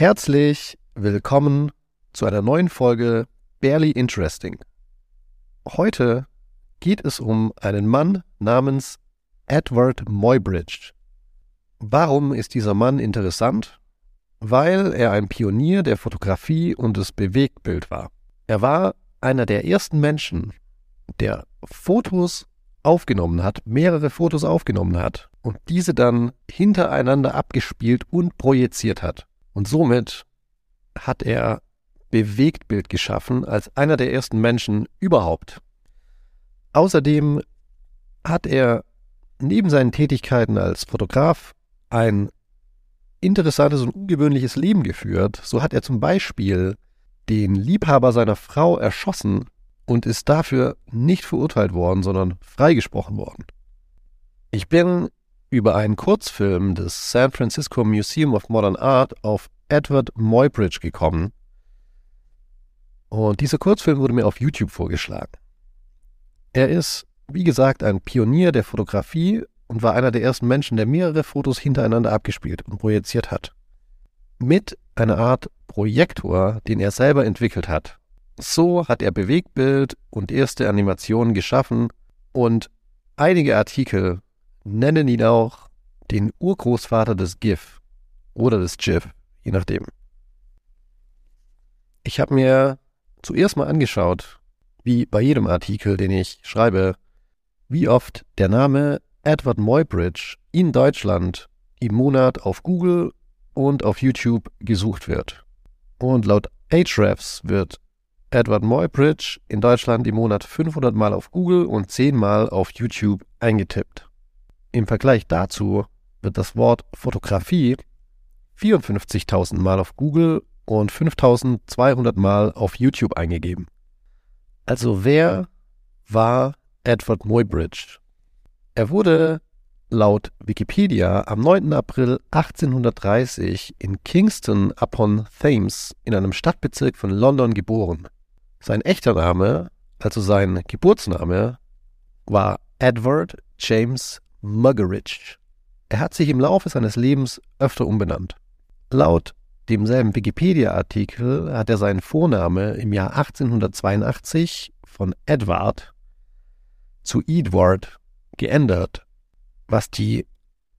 Herzlich willkommen zu einer neuen Folge Barely Interesting. Heute geht es um einen Mann namens Edward Muybridge. Warum ist dieser Mann interessant? Weil er ein Pionier der Fotografie und des Bewegtbild war. Er war einer der ersten Menschen, der Fotos aufgenommen hat, mehrere Fotos aufgenommen hat und diese dann hintereinander abgespielt und projiziert hat. Und somit hat er Bewegtbild geschaffen als einer der ersten Menschen überhaupt. Außerdem hat er neben seinen Tätigkeiten als Fotograf ein interessantes und ungewöhnliches Leben geführt. So hat er zum Beispiel den Liebhaber seiner Frau erschossen und ist dafür nicht verurteilt worden, sondern freigesprochen worden. Ich bin über einen Kurzfilm des San Francisco Museum of Modern Art auf Edward Muybridge gekommen. Und dieser Kurzfilm wurde mir auf YouTube vorgeschlagen. Er ist, wie gesagt, ein Pionier der Fotografie und war einer der ersten Menschen, der mehrere Fotos hintereinander abgespielt und projiziert hat. Mit einer Art Projektor, den er selber entwickelt hat. So hat er Bewegtbild und erste Animationen geschaffen und einige Artikel nennen ihn auch den Urgroßvater des GIF oder des GIF, je nachdem. Ich habe mir zuerst mal angeschaut, wie bei jedem Artikel, den ich schreibe, wie oft der Name Edward Muybridge in Deutschland im Monat auf Google und auf YouTube gesucht wird. Und laut Ahrefs wird Edward Muybridge in Deutschland im Monat 500 Mal auf Google und 10 Mal auf YouTube eingetippt. Im Vergleich dazu wird das Wort Fotografie 54.000 Mal auf Google und 5.200 Mal auf YouTube eingegeben. Also wer war Edward Muybridge? Er wurde laut Wikipedia am 9. April 1830 in Kingston upon Thames in einem Stadtbezirk von London geboren. Sein echter Name, also sein Geburtsname, war Edward James Muggeridge. Er hat sich im Laufe seines Lebens öfter umbenannt. Laut demselben Wikipedia-Artikel hat er seinen Vorname im Jahr 1882 von Edward zu Edward geändert, was die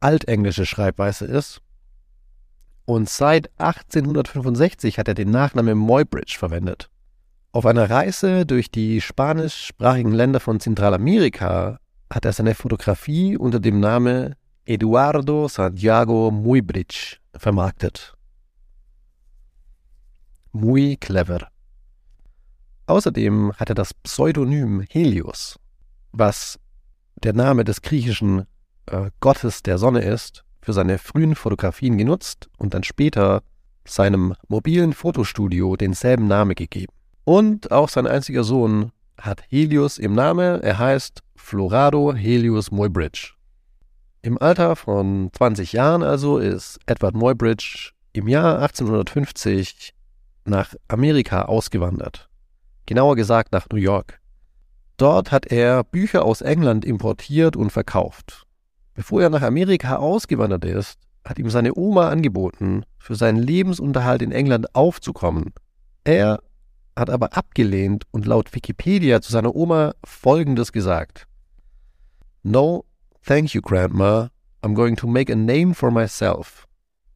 altenglische Schreibweise ist. Und seit 1865 hat er den Nachnamen Muybridge verwendet. Auf einer Reise durch die spanischsprachigen Länder von Zentralamerika hat er seine Fotografie unter dem Namen Eduardo Santiago Muybridge vermarktet. Muy clever. Außerdem hat er das Pseudonym Helios, was der Name des griechischen äh, Gottes der Sonne ist, für seine frühen Fotografien genutzt und dann später seinem mobilen Fotostudio denselben Namen gegeben. Und auch sein einziger Sohn hat Helios im Namen, er heißt Florado Helios Muybridge. Im Alter von 20 Jahren also ist Edward Muybridge im Jahr 1850 nach Amerika ausgewandert. Genauer gesagt nach New York. Dort hat er Bücher aus England importiert und verkauft. Bevor er nach Amerika ausgewandert ist, hat ihm seine Oma angeboten, für seinen Lebensunterhalt in England aufzukommen. Er hat aber abgelehnt und laut Wikipedia zu seiner Oma Folgendes gesagt. No, thank you, Grandma. I'm going to make a name for myself.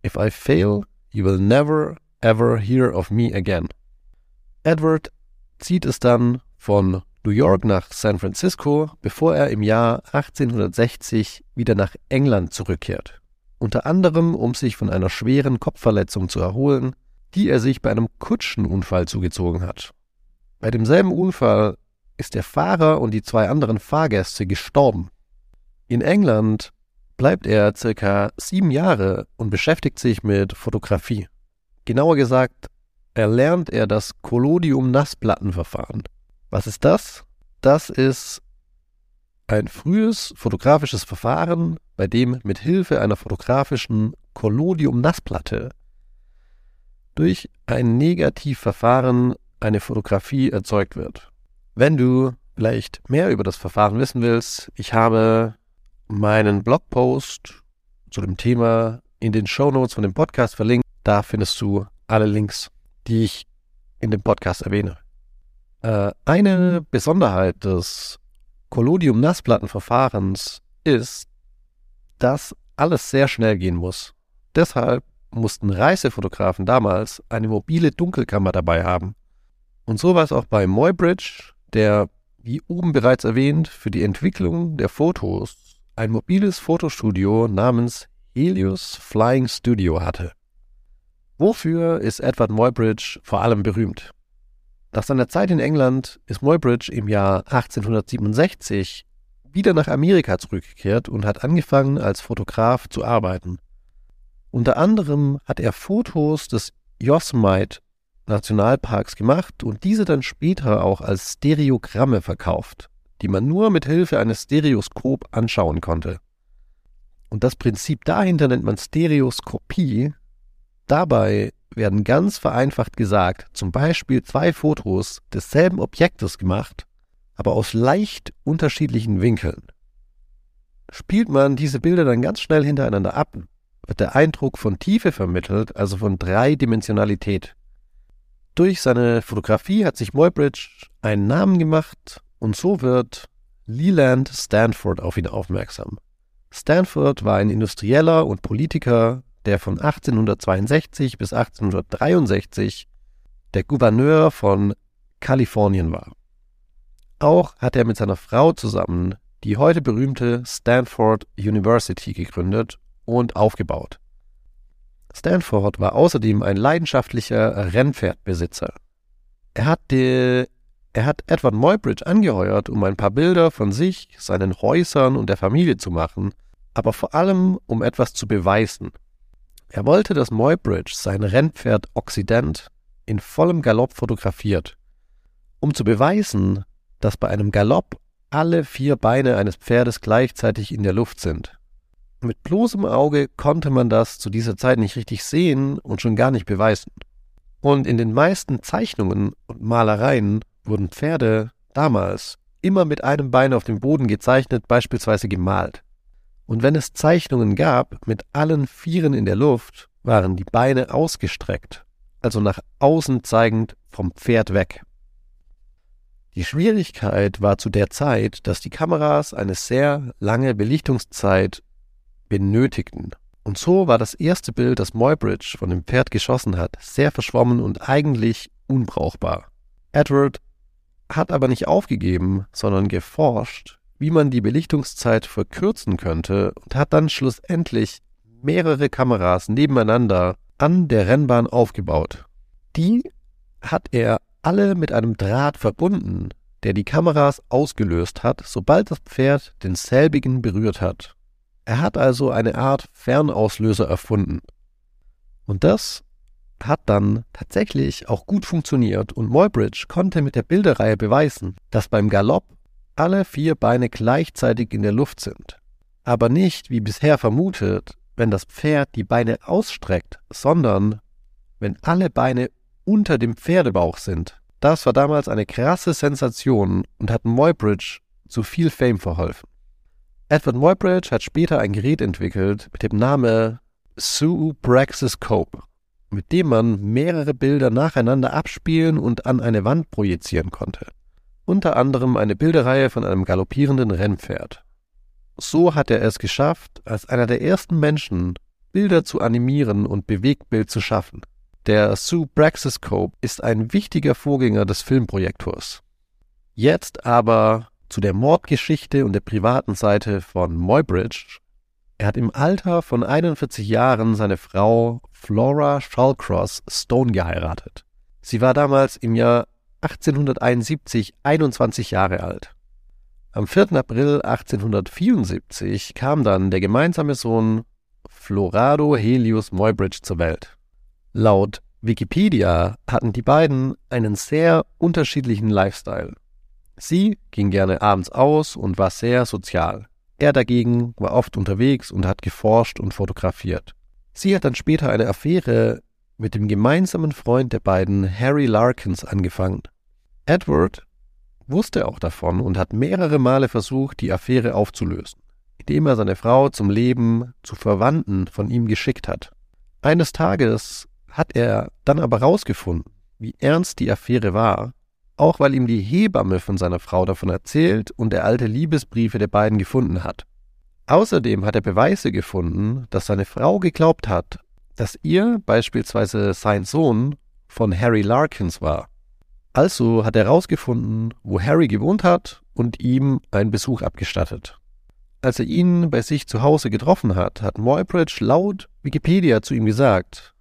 If I fail, you will never, ever hear of me again. Edward zieht es dann von New York nach San Francisco, bevor er im Jahr 1860 wieder nach England zurückkehrt. Unter anderem, um sich von einer schweren Kopfverletzung zu erholen, die er sich bei einem Kutschenunfall zugezogen hat. Bei demselben Unfall ist der Fahrer und die zwei anderen Fahrgäste gestorben. In England bleibt er circa sieben Jahre und beschäftigt sich mit Fotografie. Genauer gesagt, erlernt er das Collodium-Nassplattenverfahren. Was ist das? Das ist ein frühes fotografisches Verfahren, bei dem mit Hilfe einer fotografischen Collodium-Nassplatte durch ein Negativverfahren eine Fotografie erzeugt wird. Wenn du vielleicht mehr über das Verfahren wissen willst, ich habe meinen Blogpost zu dem Thema in den Show Notes von dem Podcast verlinkt. Da findest du alle Links, die ich in dem Podcast erwähne. Äh, eine Besonderheit des Collodium-Nassplattenverfahrens ist, dass alles sehr schnell gehen muss. Deshalb mussten Reisefotografen damals eine mobile Dunkelkammer dabei haben. Und so war es auch bei Muybridge, der, wie oben bereits erwähnt, für die Entwicklung der Fotos ein mobiles Fotostudio namens Helios Flying Studio hatte. Wofür ist Edward Muybridge vor allem berühmt? Nach seiner Zeit in England ist Muybridge im Jahr 1867 wieder nach Amerika zurückgekehrt und hat angefangen, als Fotograf zu arbeiten. Unter anderem hat er Fotos des Yosemite Nationalparks gemacht und diese dann später auch als Stereogramme verkauft, die man nur mit Hilfe eines Stereoskop anschauen konnte. Und das Prinzip dahinter nennt man Stereoskopie. Dabei werden ganz vereinfacht gesagt zum Beispiel zwei Fotos desselben Objektes gemacht, aber aus leicht unterschiedlichen Winkeln. Spielt man diese Bilder dann ganz schnell hintereinander ab, wird der Eindruck von Tiefe vermittelt, also von Dreidimensionalität. Durch seine Fotografie hat sich Muybridge einen Namen gemacht und so wird Leland Stanford auf ihn aufmerksam. Stanford war ein Industrieller und Politiker, der von 1862 bis 1863 der Gouverneur von Kalifornien war. Auch hat er mit seiner Frau zusammen die heute berühmte Stanford University gegründet und aufgebaut. Stanford war außerdem ein leidenschaftlicher Rennpferdbesitzer. Er hat, die, er hat Edward Muybridge angeheuert, um ein paar Bilder von sich, seinen Häusern und der Familie zu machen, aber vor allem um etwas zu beweisen. Er wollte, dass Muybridge sein Rennpferd Occident in vollem Galopp fotografiert, um zu beweisen, dass bei einem Galopp alle vier Beine eines Pferdes gleichzeitig in der Luft sind. Mit bloßem Auge konnte man das zu dieser Zeit nicht richtig sehen und schon gar nicht beweisen. Und in den meisten Zeichnungen und Malereien wurden Pferde damals immer mit einem Bein auf dem Boden gezeichnet, beispielsweise gemalt. Und wenn es Zeichnungen gab mit allen Vieren in der Luft, waren die Beine ausgestreckt, also nach außen zeigend vom Pferd weg. Die Schwierigkeit war zu der Zeit, dass die Kameras eine sehr lange Belichtungszeit benötigten. Und so war das erste Bild, das Muybridge von dem Pferd geschossen hat, sehr verschwommen und eigentlich unbrauchbar. Edward hat aber nicht aufgegeben, sondern geforscht, wie man die Belichtungszeit verkürzen könnte und hat dann schlussendlich mehrere Kameras nebeneinander an der Rennbahn aufgebaut. Die hat er alle mit einem Draht verbunden, der die Kameras ausgelöst hat, sobald das Pferd denselbigen berührt hat. Er hat also eine Art Fernauslöser erfunden. Und das hat dann tatsächlich auch gut funktioniert und Muybridge konnte mit der Bilderreihe beweisen, dass beim Galopp alle vier Beine gleichzeitig in der Luft sind. Aber nicht, wie bisher vermutet, wenn das Pferd die Beine ausstreckt, sondern wenn alle Beine unter dem Pferdebauch sind. Das war damals eine krasse Sensation und hat Muybridge zu viel Fame verholfen. Edward Muybridge hat später ein Gerät entwickelt mit dem Namen Sue Praxiscope, mit dem man mehrere Bilder nacheinander abspielen und an eine Wand projizieren konnte. Unter anderem eine Bilderreihe von einem galoppierenden Rennpferd. So hat er es geschafft, als einer der ersten Menschen Bilder zu animieren und Bewegtbild zu schaffen. Der Sue Praxiscope ist ein wichtiger Vorgänger des Filmprojektors. Jetzt aber zu der Mordgeschichte und der privaten Seite von Muybridge. Er hat im Alter von 41 Jahren seine Frau Flora Shallcross Stone geheiratet. Sie war damals im Jahr 1871 21 Jahre alt. Am 4. April 1874 kam dann der gemeinsame Sohn Florado Helios Muybridge zur Welt. Laut Wikipedia hatten die beiden einen sehr unterschiedlichen Lifestyle. Sie ging gerne abends aus und war sehr sozial. Er dagegen war oft unterwegs und hat geforscht und fotografiert. Sie hat dann später eine Affäre mit dem gemeinsamen Freund der beiden, Harry Larkins, angefangen. Edward wusste auch davon und hat mehrere Male versucht, die Affäre aufzulösen, indem er seine Frau zum Leben zu Verwandten von ihm geschickt hat. Eines Tages hat er dann aber rausgefunden, wie ernst die Affäre war, auch weil ihm die Hebamme von seiner Frau davon erzählt und er alte Liebesbriefe der beiden gefunden hat. Außerdem hat er Beweise gefunden, dass seine Frau geglaubt hat, dass ihr beispielsweise sein Sohn von Harry Larkins war. Also hat er herausgefunden, wo Harry gewohnt hat und ihm einen Besuch abgestattet. Als er ihn bei sich zu Hause getroffen hat, hat Moybridge laut Wikipedia zu ihm gesagt,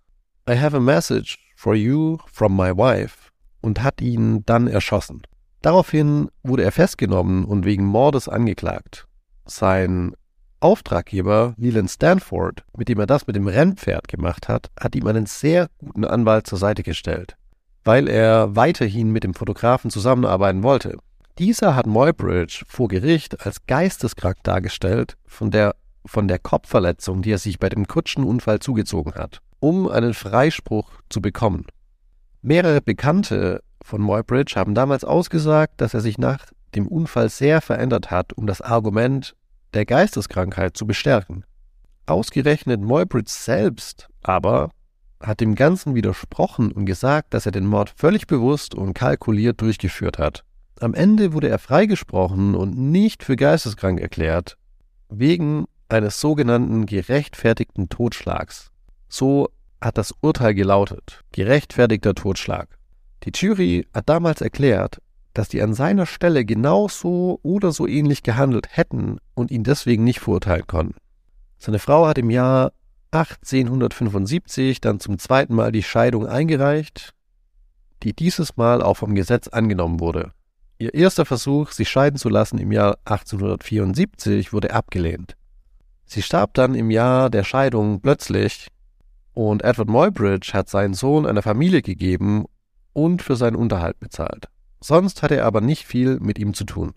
I have a message for you from my wife und hat ihn dann erschossen. Daraufhin wurde er festgenommen und wegen Mordes angeklagt. Sein Auftraggeber, Leland Stanford, mit dem er das mit dem Rennpferd gemacht hat, hat ihm einen sehr guten Anwalt zur Seite gestellt, weil er weiterhin mit dem Fotografen zusammenarbeiten wollte. Dieser hat Muybridge vor Gericht als geisteskrank dargestellt von der, von der Kopfverletzung, die er sich bei dem Kutschenunfall zugezogen hat, um einen Freispruch zu bekommen. Mehrere Bekannte von Muybridge haben damals ausgesagt, dass er sich nach dem Unfall sehr verändert hat, um das Argument der Geisteskrankheit zu bestärken. Ausgerechnet Muybridge selbst aber hat dem Ganzen widersprochen und gesagt, dass er den Mord völlig bewusst und kalkuliert durchgeführt hat. Am Ende wurde er freigesprochen und nicht für geisteskrank erklärt, wegen eines sogenannten gerechtfertigten Totschlags. So hat das Urteil gelautet. Gerechtfertigter Totschlag. Die Jury hat damals erklärt, dass die an seiner Stelle genauso oder so ähnlich gehandelt hätten und ihn deswegen nicht verurteilen konnten. Seine Frau hat im Jahr 1875 dann zum zweiten Mal die Scheidung eingereicht, die dieses Mal auch vom Gesetz angenommen wurde. Ihr erster Versuch, sich scheiden zu lassen im Jahr 1874, wurde abgelehnt. Sie starb dann im Jahr der Scheidung plötzlich und Edward Muybridge hat seinen Sohn einer Familie gegeben und für seinen Unterhalt bezahlt. Sonst hatte er aber nicht viel mit ihm zu tun.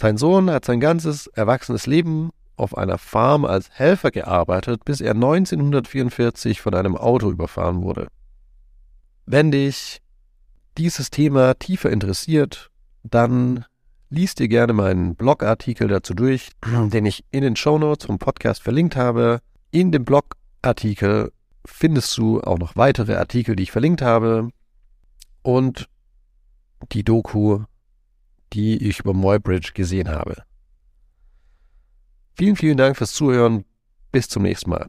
Sein Sohn hat sein ganzes erwachsenes Leben auf einer Farm als Helfer gearbeitet, bis er 1944 von einem Auto überfahren wurde. Wenn dich dieses Thema tiefer interessiert, dann liest dir gerne meinen Blogartikel dazu durch, den ich in den Shownotes vom Podcast verlinkt habe. In dem Blogartikel findest du auch noch weitere Artikel, die ich verlinkt habe und die Doku, die ich über Moybridge gesehen habe. Vielen, vielen Dank fürs Zuhören. Bis zum nächsten Mal.